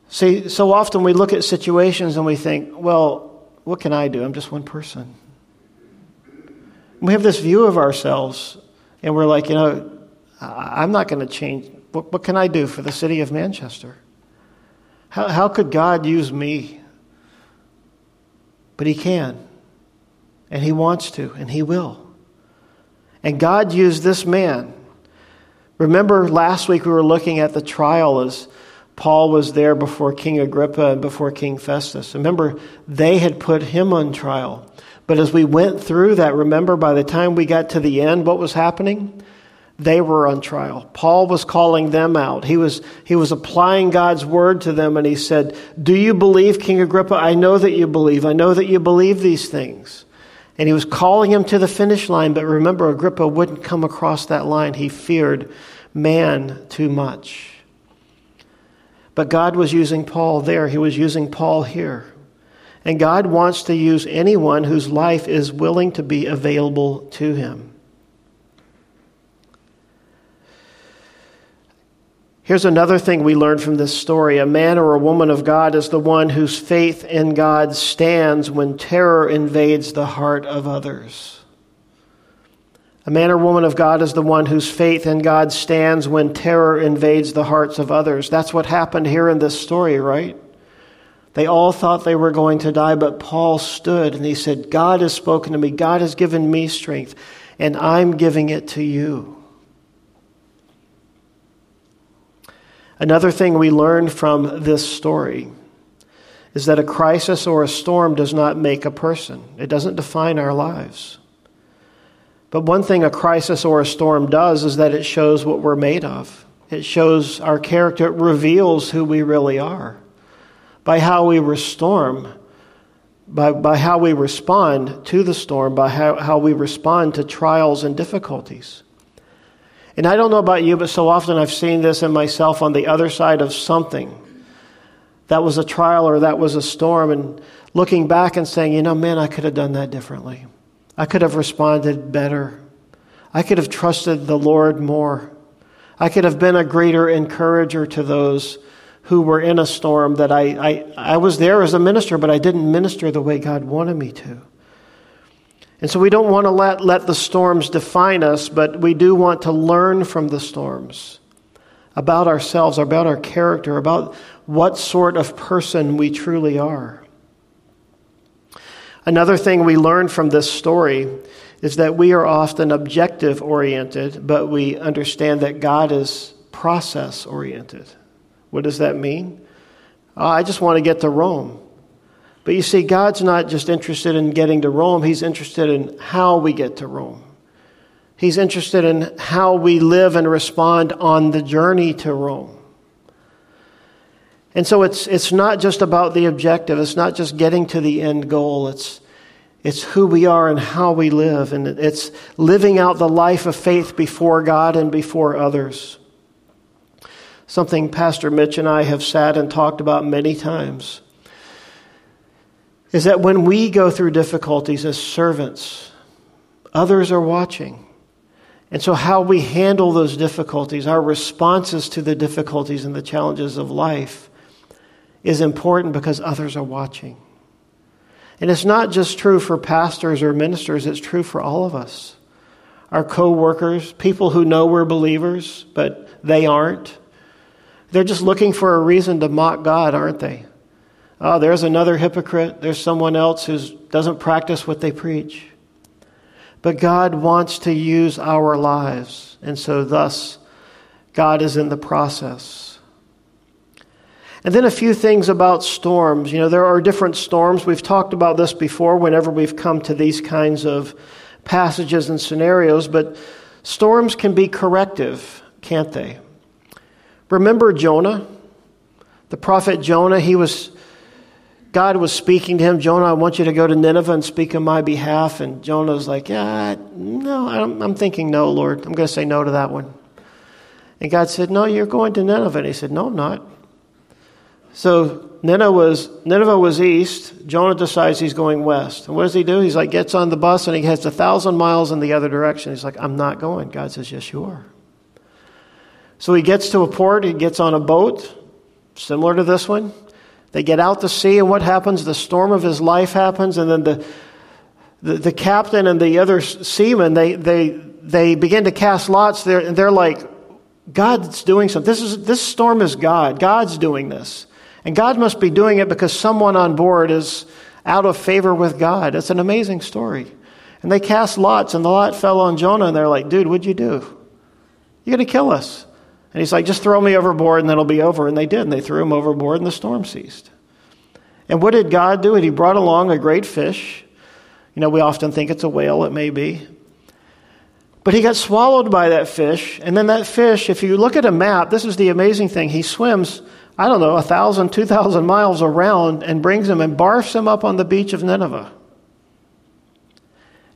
See, so often we look at situations and we think, well, what can I do? I'm just one person. We have this view of ourselves, and we're like, you know, I'm not going to change. What, what, can I do for the city of Manchester? How, how could God use me? But He can. And he wants to, and he will. And God used this man. Remember last week we were looking at the trial as Paul was there before King Agrippa and before King Festus. Remember, they had put him on trial. But as we went through that, remember by the time we got to the end, what was happening? They were on trial. Paul was calling them out. He was, he was applying God's word to them and he said, Do you believe, King Agrippa? I know that you believe. I know that you believe these things. And he was calling him to the finish line, but remember, Agrippa wouldn't come across that line. He feared man too much. But God was using Paul there, he was using Paul here. And God wants to use anyone whose life is willing to be available to him. Here's another thing we learn from this story a man or a woman of God is the one whose faith in God stands when terror invades the heart of others. A man or woman of God is the one whose faith in God stands when terror invades the hearts of others. That's what happened here in this story, right? They all thought they were going to die, but Paul stood and he said, God has spoken to me. God has given me strength, and I'm giving it to you. Another thing we learned from this story is that a crisis or a storm does not make a person, it doesn't define our lives. But one thing a crisis or a storm does is that it shows what we're made of. It shows our character, it reveals who we really are. By how we storm, by, by how we respond to the storm, by how, how we respond to trials and difficulties. And I don't know about you, but so often I've seen this in myself on the other side of something that was a trial or that was a storm, and looking back and saying, you know, man, I could have done that differently. I could have responded better. I could have trusted the Lord more. I could have been a greater encourager to those who were in a storm that I, I, I was there as a minister, but I didn't minister the way God wanted me to. And so we don't want to let, let the storms define us, but we do want to learn from the storms about ourselves, about our character, about what sort of person we truly are. Another thing we learn from this story is that we are often objective oriented, but we understand that God is process oriented. What does that mean? Oh, I just want to get to Rome. But you see, God's not just interested in getting to Rome, He's interested in how we get to Rome. He's interested in how we live and respond on the journey to Rome. And so it's, it's not just about the objective, it's not just getting to the end goal, it's, it's who we are and how we live, and it's living out the life of faith before God and before others. Something Pastor Mitch and I have sat and talked about many times is that when we go through difficulties as servants, others are watching. And so, how we handle those difficulties, our responses to the difficulties and the challenges of life, is important because others are watching. And it's not just true for pastors or ministers, it's true for all of us. Our co workers, people who know we're believers, but they aren't. They're just looking for a reason to mock God, aren't they? Oh, there's another hypocrite. There's someone else who doesn't practice what they preach. But God wants to use our lives. And so, thus, God is in the process. And then a few things about storms. You know, there are different storms. We've talked about this before whenever we've come to these kinds of passages and scenarios, but storms can be corrective, can't they? Remember Jonah? The prophet Jonah, he was God was speaking to him, Jonah, I want you to go to Nineveh and speak on my behalf. And Jonah was like, Yeah, no, I'm, thinking no, Lord. I'm going to say no to that one. And God said, No, you're going to Nineveh. And he said, No, I'm not. So Nineveh was, Nineveh was east. Jonah decides he's going west. And what does he do? He's like, gets on the bus and he heads a thousand miles in the other direction. He's like, I'm not going. God says, Yes, you are. So he gets to a port, he gets on a boat, similar to this one. They get out to sea, and what happens? The storm of his life happens, and then the, the, the captain and the other seamen, they, they, they begin to cast lots. They're, and they're like, God's doing something. This, is, this storm is God. God's doing this. And God must be doing it because someone on board is out of favor with God. It's an amazing story. And they cast lots, and the lot fell on Jonah, and they're like, dude, what'd you do? You're going to kill us. And he's like, just throw me overboard and it'll be over. And they did. And they threw him overboard and the storm ceased. And what did God do? And he brought along a great fish. You know, we often think it's a whale, it may be. But he got swallowed by that fish. And then that fish, if you look at a map, this is the amazing thing. He swims, I don't know, a thousand, two thousand miles around and brings him and barfs him up on the beach of Nineveh.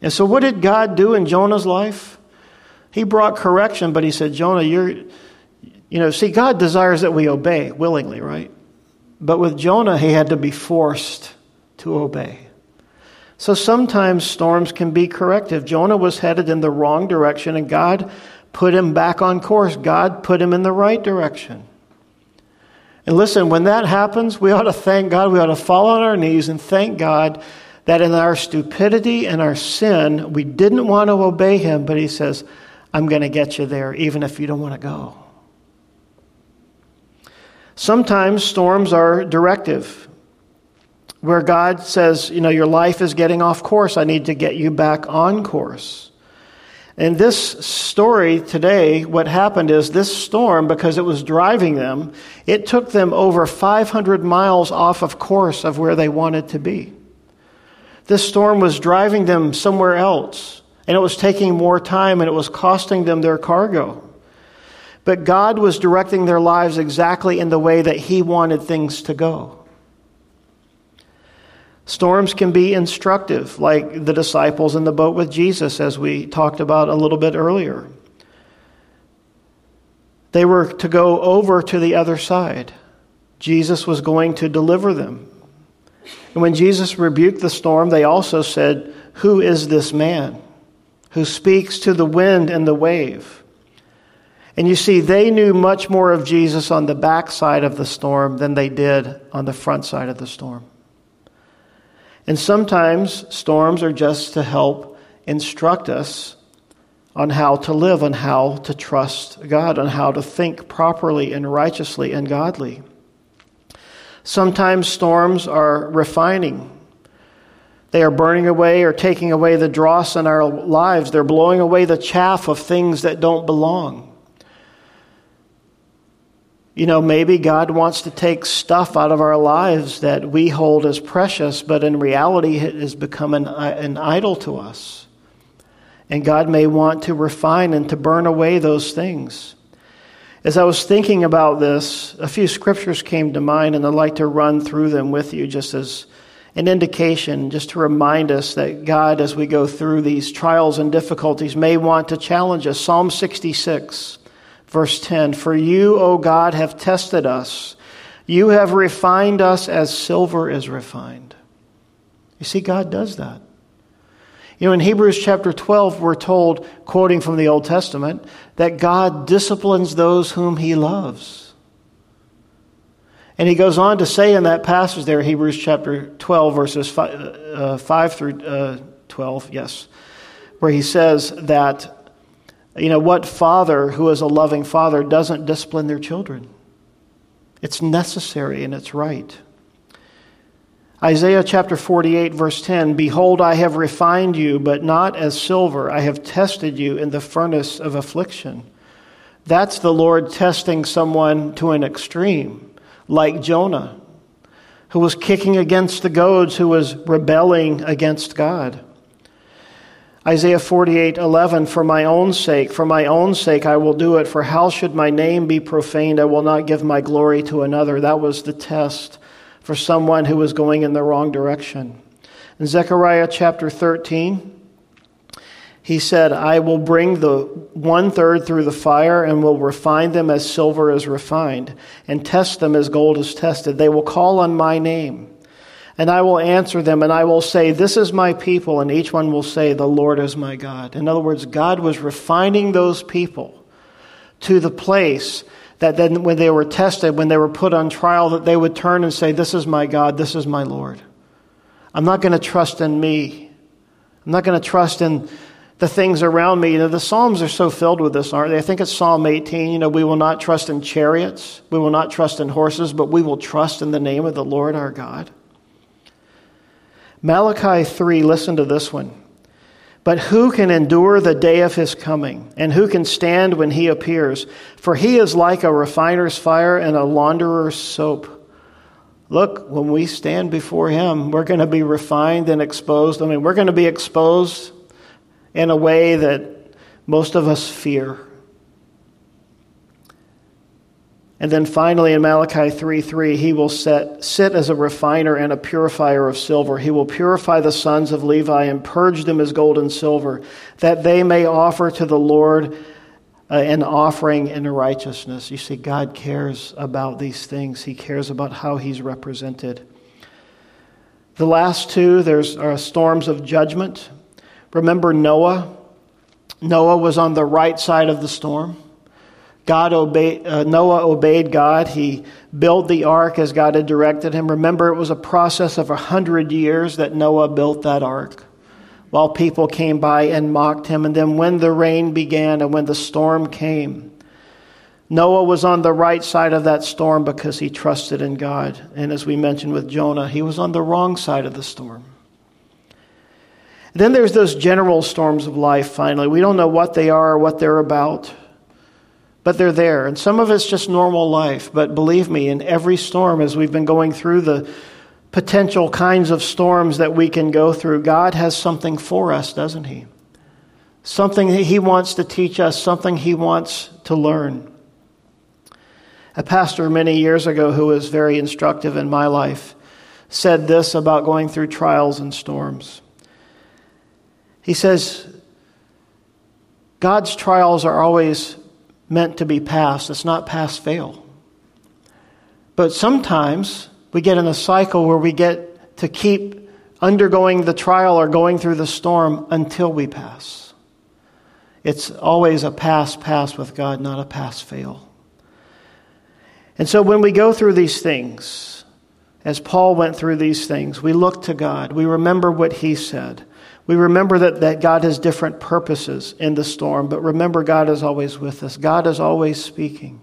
And so, what did God do in Jonah's life? He brought correction, but he said, Jonah, you're you know, see, God desires that we obey willingly, right? But with Jonah, he had to be forced to obey. So sometimes storms can be corrective. Jonah was headed in the wrong direction, and God put him back on course. God put him in the right direction. And listen, when that happens, we ought to thank God. We ought to fall on our knees and thank God that in our stupidity and our sin, we didn't want to obey him, but he says, I'm going to get you there, even if you don't want to go. Sometimes storms are directive, where God says, You know, your life is getting off course. I need to get you back on course. In this story today, what happened is this storm, because it was driving them, it took them over 500 miles off of course of where they wanted to be. This storm was driving them somewhere else, and it was taking more time, and it was costing them their cargo. But God was directing their lives exactly in the way that He wanted things to go. Storms can be instructive, like the disciples in the boat with Jesus, as we talked about a little bit earlier. They were to go over to the other side. Jesus was going to deliver them. And when Jesus rebuked the storm, they also said, Who is this man who speaks to the wind and the wave? And you see, they knew much more of Jesus on the backside of the storm than they did on the front side of the storm. And sometimes storms are just to help instruct us on how to live, on how to trust God, on how to think properly and righteously and godly. Sometimes storms are refining. They are burning away or taking away the dross in our lives. They're blowing away the chaff of things that don't belong. You know, maybe God wants to take stuff out of our lives that we hold as precious, but in reality it has become an, uh, an idol to us. And God may want to refine and to burn away those things. As I was thinking about this, a few scriptures came to mind, and I'd like to run through them with you just as an indication, just to remind us that God, as we go through these trials and difficulties, may want to challenge us. Psalm 66. Verse 10 For you, O God, have tested us. You have refined us as silver is refined. You see, God does that. You know, in Hebrews chapter 12, we're told, quoting from the Old Testament, that God disciplines those whom he loves. And he goes on to say in that passage there, Hebrews chapter 12, verses 5, uh, 5 through uh, 12, yes, where he says that you know, what father who is a loving father doesn't discipline their children? It's necessary and it's right. Isaiah chapter 48, verse 10 Behold, I have refined you, but not as silver. I have tested you in the furnace of affliction. That's the Lord testing someone to an extreme, like Jonah, who was kicking against the goads, who was rebelling against God. Isaiah 48, 11, for my own sake, for my own sake I will do it, for how should my name be profaned? I will not give my glory to another. That was the test for someone who was going in the wrong direction. In Zechariah chapter 13, he said, I will bring the one third through the fire and will refine them as silver is refined, and test them as gold is tested. They will call on my name and I will answer them, and I will say, This is my people, and each one will say, The Lord is my God. In other words, God was refining those people to the place that then when they were tested, when they were put on trial, that they would turn and say, This is my God, this is my Lord. I'm not going to trust in me. I'm not going to trust in the things around me. You know, the Psalms are so filled with this, aren't they? I think it's Psalm 18. You know, we will not trust in chariots, we will not trust in horses, but we will trust in the name of the Lord our God. Malachi 3, listen to this one. But who can endure the day of his coming? And who can stand when he appears? For he is like a refiner's fire and a launderer's soap. Look, when we stand before him, we're going to be refined and exposed. I mean, we're going to be exposed in a way that most of us fear. And then finally in Malachi 3 3, he will set, sit as a refiner and a purifier of silver. He will purify the sons of Levi and purge them as gold and silver, that they may offer to the Lord uh, an offering in righteousness. You see, God cares about these things, He cares about how He's represented. The last two, there's are storms of judgment. Remember Noah Noah was on the right side of the storm. God obeyed, uh, Noah obeyed God. He built the ark as God had directed him. Remember, it was a process of a hundred years that Noah built that ark while people came by and mocked him. And then when the rain began and when the storm came, Noah was on the right side of that storm because he trusted in God. And as we mentioned with Jonah, he was on the wrong side of the storm. Then there's those general storms of life, finally. We don't know what they are or what they're about but they're there. And some of it's just normal life. But believe me, in every storm, as we've been going through the potential kinds of storms that we can go through, God has something for us, doesn't He? Something He wants to teach us, something He wants to learn. A pastor many years ago who was very instructive in my life said this about going through trials and storms. He says, God's trials are always meant to be passed. It's not pass fail. But sometimes we get in a cycle where we get to keep undergoing the trial or going through the storm until we pass. It's always a pass pass with God, not a pass fail. And so when we go through these things, as Paul went through these things, we look to God. We remember what he said. We remember that, that God has different purposes in the storm, but remember, God is always with us. God is always speaking.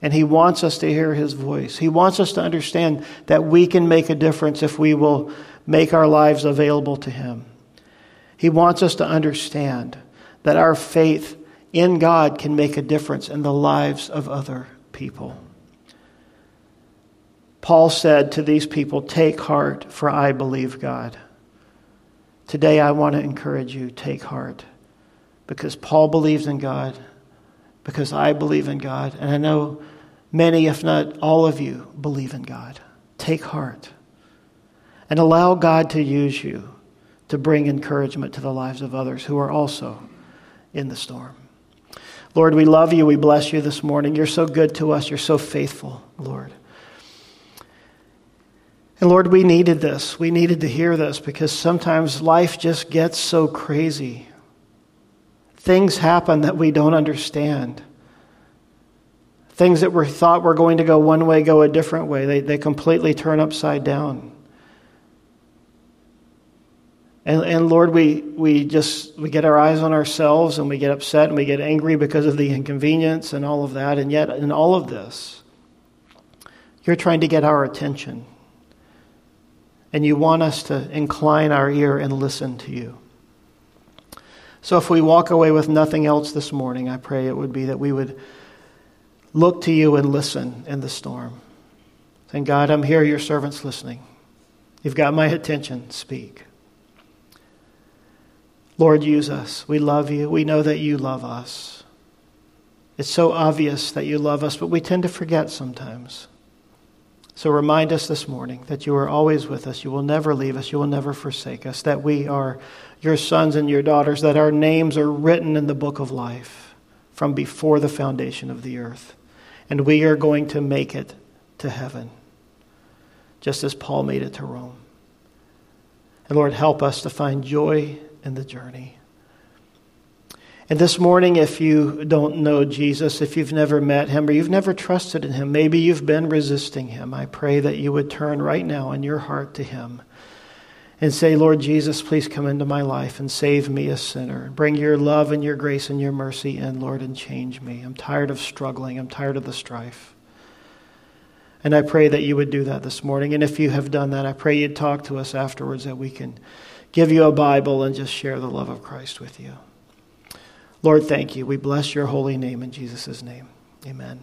And He wants us to hear His voice. He wants us to understand that we can make a difference if we will make our lives available to Him. He wants us to understand that our faith in God can make a difference in the lives of other people. Paul said to these people, Take heart, for I believe God. Today, I want to encourage you take heart because Paul believes in God, because I believe in God, and I know many, if not all of you, believe in God. Take heart and allow God to use you to bring encouragement to the lives of others who are also in the storm. Lord, we love you. We bless you this morning. You're so good to us. You're so faithful, Lord. And Lord, we needed this. We needed to hear this because sometimes life just gets so crazy. Things happen that we don't understand. Things that we thought were going to go one way go a different way. They, they completely turn upside down. And, and Lord, we, we just we get our eyes on ourselves and we get upset and we get angry because of the inconvenience and all of that. And yet, in all of this, you're trying to get our attention and you want us to incline our ear and listen to you. So if we walk away with nothing else this morning, I pray it would be that we would look to you and listen in the storm. Saying, God, I'm here, your servant's listening. You've got my attention. Speak. Lord, use us. We love you. We know that you love us. It's so obvious that you love us, but we tend to forget sometimes. So remind us this morning that you are always with us. You will never leave us. You will never forsake us. That we are your sons and your daughters. That our names are written in the book of life from before the foundation of the earth. And we are going to make it to heaven, just as Paul made it to Rome. And Lord, help us to find joy in the journey. And this morning, if you don't know Jesus, if you've never met him or you've never trusted in him, maybe you've been resisting him, I pray that you would turn right now in your heart to him and say, Lord Jesus, please come into my life and save me, a sinner. Bring your love and your grace and your mercy in, Lord, and change me. I'm tired of struggling, I'm tired of the strife. And I pray that you would do that this morning. And if you have done that, I pray you'd talk to us afterwards that we can give you a Bible and just share the love of Christ with you. Lord, thank you. We bless your holy name in Jesus' name. Amen.